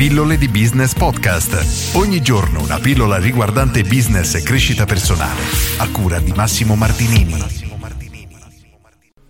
Pillole di Business Podcast. Ogni giorno una pillola riguardante business e crescita personale. A cura di Massimo Martinini.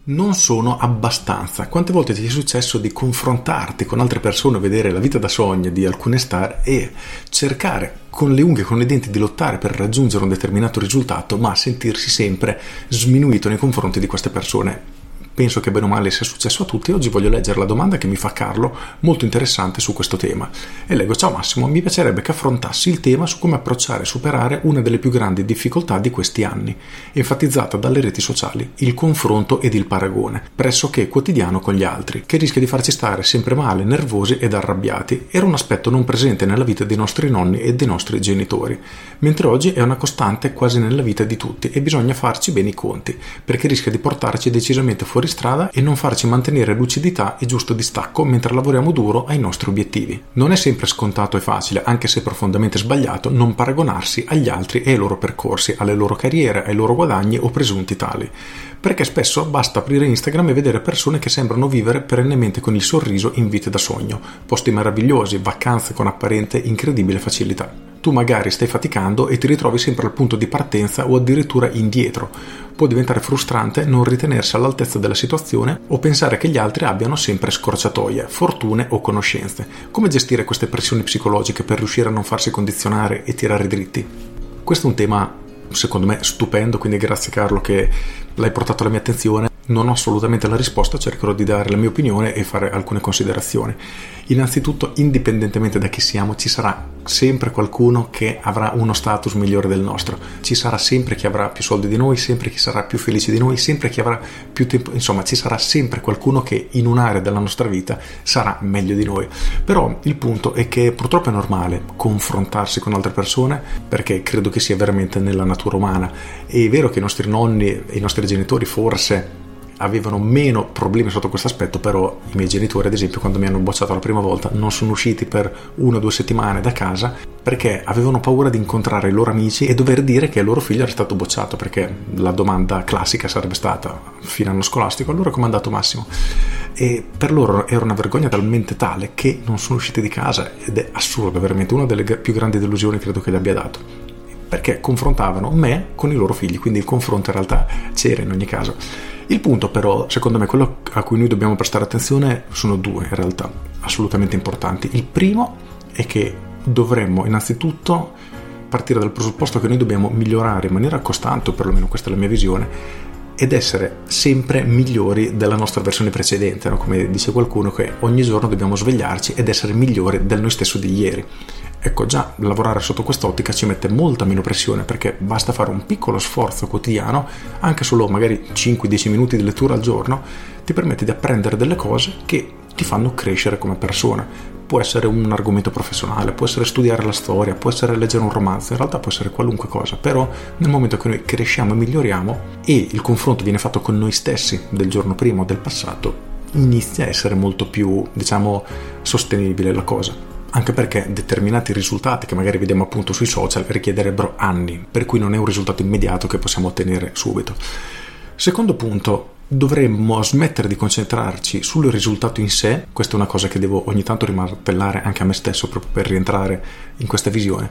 Non sono abbastanza. Quante volte ti è successo di confrontarti con altre persone, vedere la vita da sogno di alcune star e cercare con le unghie, con le denti di lottare per raggiungere un determinato risultato, ma sentirsi sempre sminuito nei confronti di queste persone? Penso che bene o male sia successo a tutti. Oggi voglio leggere la domanda che mi fa Carlo, molto interessante su questo tema. E leggo: Ciao Massimo, mi piacerebbe che affrontassi il tema su come approcciare e superare una delle più grandi difficoltà di questi anni, enfatizzata dalle reti sociali, il confronto ed il paragone, pressoché quotidiano con gli altri, che rischia di farci stare sempre male, nervosi ed arrabbiati. Era un aspetto non presente nella vita dei nostri nonni e dei nostri genitori, mentre oggi è una costante quasi nella vita di tutti e bisogna farci bene i conti, perché rischia di portarci decisamente fuori strada e non farci mantenere lucidità e giusto distacco mentre lavoriamo duro ai nostri obiettivi. Non è sempre scontato e facile, anche se profondamente sbagliato, non paragonarsi agli altri e ai loro percorsi, alle loro carriere, ai loro guadagni o presunti tali. Perché spesso basta aprire Instagram e vedere persone che sembrano vivere perennemente con il sorriso in vite da sogno, posti meravigliosi, vacanze con apparente incredibile facilità tu magari stai faticando e ti ritrovi sempre al punto di partenza o addirittura indietro. Può diventare frustrante non ritenersi all'altezza della situazione o pensare che gli altri abbiano sempre scorciatoie, fortune o conoscenze. Come gestire queste pressioni psicologiche per riuscire a non farsi condizionare e tirare dritti? Questo è un tema secondo me stupendo, quindi grazie Carlo che l'hai portato alla mia attenzione non ho assolutamente la risposta, cercherò di dare la mia opinione e fare alcune considerazioni. Innanzitutto, indipendentemente da chi siamo, ci sarà sempre qualcuno che avrà uno status migliore del nostro, ci sarà sempre chi avrà più soldi di noi, sempre chi sarà più felice di noi, sempre chi avrà più tempo, insomma ci sarà sempre qualcuno che in un'area della nostra vita sarà meglio di noi. Però il punto è che purtroppo è normale confrontarsi con altre persone perché credo che sia veramente nella natura umana. È vero che i nostri nonni e i nostri genitori forse avevano meno problemi sotto questo aspetto, però i miei genitori, ad esempio, quando mi hanno bocciato la prima volta, non sono usciti per una o due settimane da casa perché avevano paura di incontrare i loro amici e dover dire che il loro figlio era stato bocciato, perché la domanda classica sarebbe stata fine anno scolastico, allora come è andato Massimo? E per loro era una vergogna talmente tale che non sono usciti di casa ed è assurdo, veramente una delle più grandi delusioni credo che gli abbia dato perché confrontavano me con i loro figli, quindi il confronto in realtà c'era in ogni caso. Il punto però, secondo me, quello a cui noi dobbiamo prestare attenzione sono due in realtà, assolutamente importanti. Il primo è che dovremmo innanzitutto partire dal presupposto che noi dobbiamo migliorare in maniera costante, o perlomeno questa è la mia visione, ed essere sempre migliori della nostra versione precedente, no? come dice qualcuno che ogni giorno dobbiamo svegliarci ed essere migliori del noi stesso di ieri. Ecco, già lavorare sotto quest'ottica ci mette molta meno pressione perché basta fare un piccolo sforzo quotidiano, anche solo magari 5-10 minuti di lettura al giorno, ti permette di apprendere delle cose che ti fanno crescere come persona. Può essere un argomento professionale, può essere studiare la storia, può essere leggere un romanzo, in realtà può essere qualunque cosa, però nel momento che noi cresciamo e miglioriamo e il confronto viene fatto con noi stessi del giorno prima o del passato, inizia a essere molto più, diciamo, sostenibile la cosa anche perché determinati risultati che magari vediamo appunto sui social richiederebbero anni, per cui non è un risultato immediato che possiamo ottenere subito. Secondo punto, dovremmo smettere di concentrarci sul risultato in sé, questa è una cosa che devo ogni tanto rimartellare anche a me stesso proprio per rientrare in questa visione.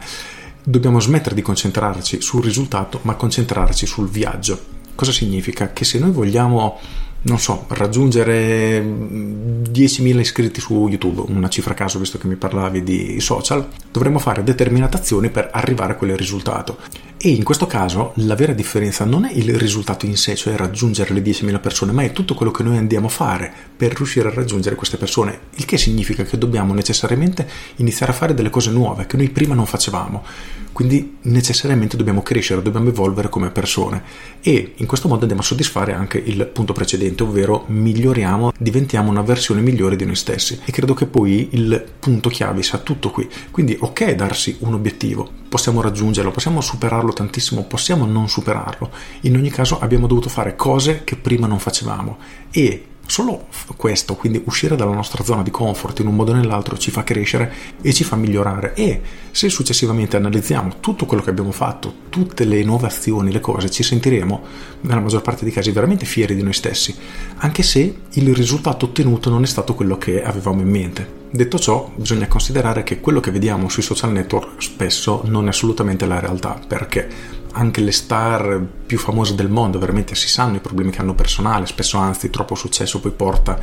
Dobbiamo smettere di concentrarci sul risultato, ma concentrarci sul viaggio. Cosa significa? Che se noi vogliamo non so, raggiungere 10.000 iscritti su YouTube, una cifra a caso visto che mi parlavi di social, dovremmo fare determinate azioni per arrivare a quel risultato. E in questo caso la vera differenza non è il risultato in sé, cioè raggiungere le 10.000 persone, ma è tutto quello che noi andiamo a fare per riuscire a raggiungere queste persone. Il che significa che dobbiamo necessariamente iniziare a fare delle cose nuove che noi prima non facevamo. Quindi necessariamente dobbiamo crescere, dobbiamo evolvere come persone e in questo modo andiamo a soddisfare anche il punto precedente, ovvero miglioriamo, diventiamo una versione migliore di noi stessi. E credo che poi il punto chiave sia tutto qui. Quindi ok darsi un obiettivo, possiamo raggiungerlo, possiamo superarlo tantissimo, possiamo non superarlo. In ogni caso abbiamo dovuto fare cose che prima non facevamo e Solo questo, quindi uscire dalla nostra zona di comfort in un modo o nell'altro ci fa crescere e ci fa migliorare e se successivamente analizziamo tutto quello che abbiamo fatto, tutte le nuove azioni, le cose, ci sentiremo nella maggior parte dei casi veramente fieri di noi stessi, anche se il risultato ottenuto non è stato quello che avevamo in mente. Detto ciò, bisogna considerare che quello che vediamo sui social network spesso non è assolutamente la realtà, perché anche le star più famose del mondo veramente si sanno i problemi che hanno personale, spesso anzi troppo successo poi porta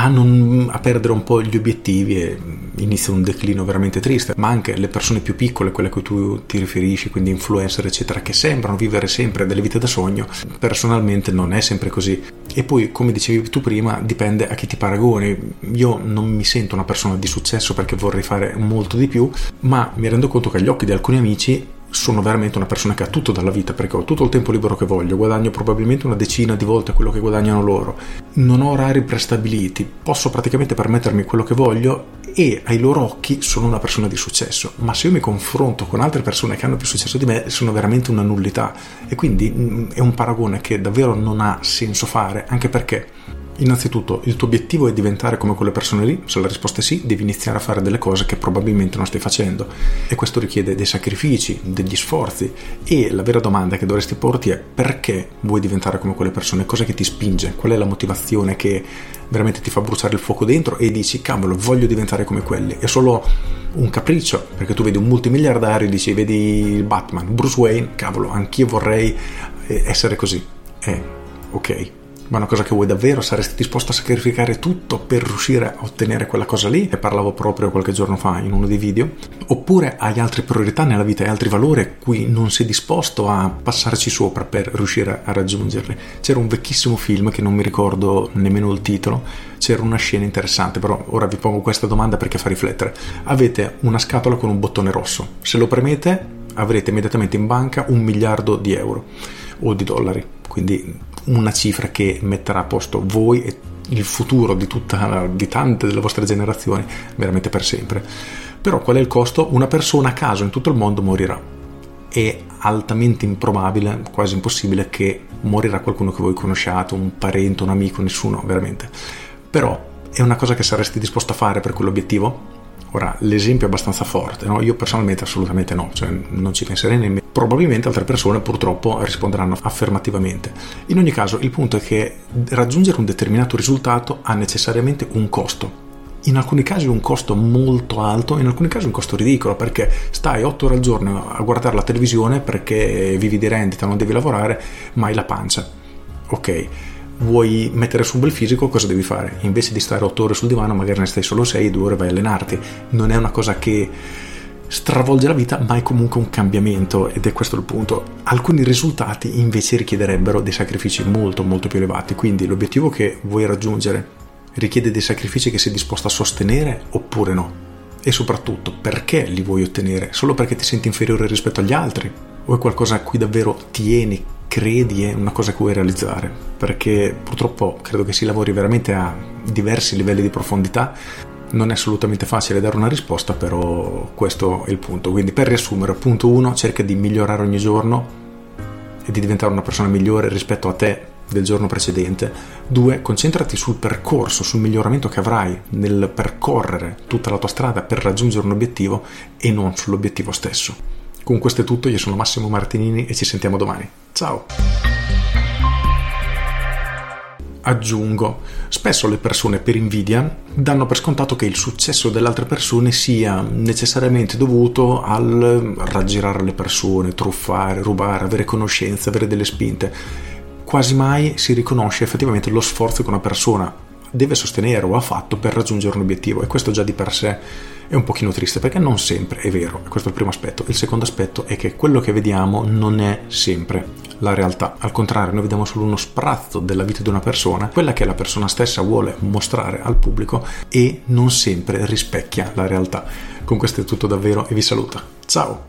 a, non, a perdere un po' gli obiettivi e inizia un declino veramente triste, ma anche le persone più piccole, quelle a cui tu ti riferisci, quindi influencer eccetera, che sembrano vivere sempre delle vite da sogno, personalmente non è sempre così. E poi, come dicevi tu prima, dipende a chi ti paragoni. Io non mi sento una persona di successo perché vorrei fare molto di più, ma mi rendo conto che agli occhi di alcuni amici sono veramente una persona che ha tutto dalla vita perché ho tutto il tempo libero che voglio, guadagno probabilmente una decina di volte quello che guadagnano loro, non ho orari prestabiliti, posso praticamente permettermi quello che voglio e ai loro occhi sono una persona di successo, ma se io mi confronto con altre persone che hanno più successo di me sono veramente una nullità. E quindi mm, è un paragone che davvero non ha senso fare, anche perché Innanzitutto, il tuo obiettivo è diventare come quelle persone lì? Se la risposta è sì, devi iniziare a fare delle cose che probabilmente non stai facendo e questo richiede dei sacrifici, degli sforzi e la vera domanda che dovresti porti è perché vuoi diventare come quelle persone? Cosa che ti spinge? Qual è la motivazione che veramente ti fa bruciare il fuoco dentro e dici cavolo voglio diventare come quelli? È solo un capriccio perché tu vedi un multimiliardario e dici vedi Batman, Bruce Wayne, cavolo anch'io vorrei eh, essere così. Eh, ok ma una cosa che vuoi davvero, saresti disposto a sacrificare tutto per riuscire a ottenere quella cosa lì, e parlavo proprio qualche giorno fa in uno dei video, oppure hai altre priorità nella vita, hai altri valori a cui non sei disposto a passarci sopra per riuscire a raggiungerli. C'era un vecchissimo film che non mi ricordo nemmeno il titolo, c'era una scena interessante, però ora vi pongo questa domanda perché fa riflettere. Avete una scatola con un bottone rosso, se lo premete avrete immediatamente in banca un miliardo di euro o di dollari, quindi una cifra che metterà a posto voi e il futuro di, tutta, di tante delle vostre generazioni veramente per sempre. Però qual è il costo? Una persona a caso in tutto il mondo morirà. È altamente improbabile, quasi impossibile, che morirà qualcuno che voi conosciate, un parente, un amico, nessuno, veramente. Però è una cosa che saresti disposto a fare per quell'obiettivo? Ora, l'esempio è abbastanza forte, no? io personalmente assolutamente no, cioè non ci penserei nemmeno. Probabilmente altre persone purtroppo risponderanno affermativamente. In ogni caso, il punto è che raggiungere un determinato risultato ha necessariamente un costo. In alcuni casi un costo molto alto, in alcuni casi un costo ridicolo perché stai 8 ore al giorno a guardare la televisione perché vivi di rendita, non devi lavorare, ma hai la pancia. Ok, vuoi mettere su un bel fisico, cosa devi fare? Invece di stare 8 ore sul divano, magari ne stai solo 6, 2 ore vai a allenarti. Non è una cosa che stravolge la vita, ma è comunque un cambiamento ed è questo il punto. Alcuni risultati invece richiederebbero dei sacrifici molto molto più elevati, quindi l'obiettivo che vuoi raggiungere richiede dei sacrifici che sei disposto a sostenere oppure no. E soprattutto perché li vuoi ottenere? Solo perché ti senti inferiore rispetto agli altri? O è qualcosa a cui davvero tieni, credi è una cosa che vuoi realizzare, perché purtroppo credo che si lavori veramente a diversi livelli di profondità. Non è assolutamente facile dare una risposta, però questo è il punto. Quindi per riassumere, punto 1, cerca di migliorare ogni giorno e di diventare una persona migliore rispetto a te del giorno precedente. 2. Concentrati sul percorso, sul miglioramento che avrai nel percorrere tutta la tua strada per raggiungere un obiettivo e non sull'obiettivo stesso. Con questo è tutto, io sono Massimo Martinini e ci sentiamo domani. Ciao! Aggiungo, spesso le persone per invidia danno per scontato che il successo delle altre persone sia necessariamente dovuto al raggirare le persone, truffare, rubare, avere conoscenze, avere delle spinte. Quasi mai si riconosce effettivamente lo sforzo che una persona deve sostenere o ha fatto per raggiungere un obiettivo e questo già di per sé è un pochino triste perché non sempre è vero, questo è il primo aspetto. Il secondo aspetto è che quello che vediamo non è sempre la realtà, al contrario noi vediamo solo uno sprazzo della vita di una persona, quella che la persona stessa vuole mostrare al pubblico e non sempre rispecchia la realtà. Con questo è tutto davvero e vi saluto. Ciao!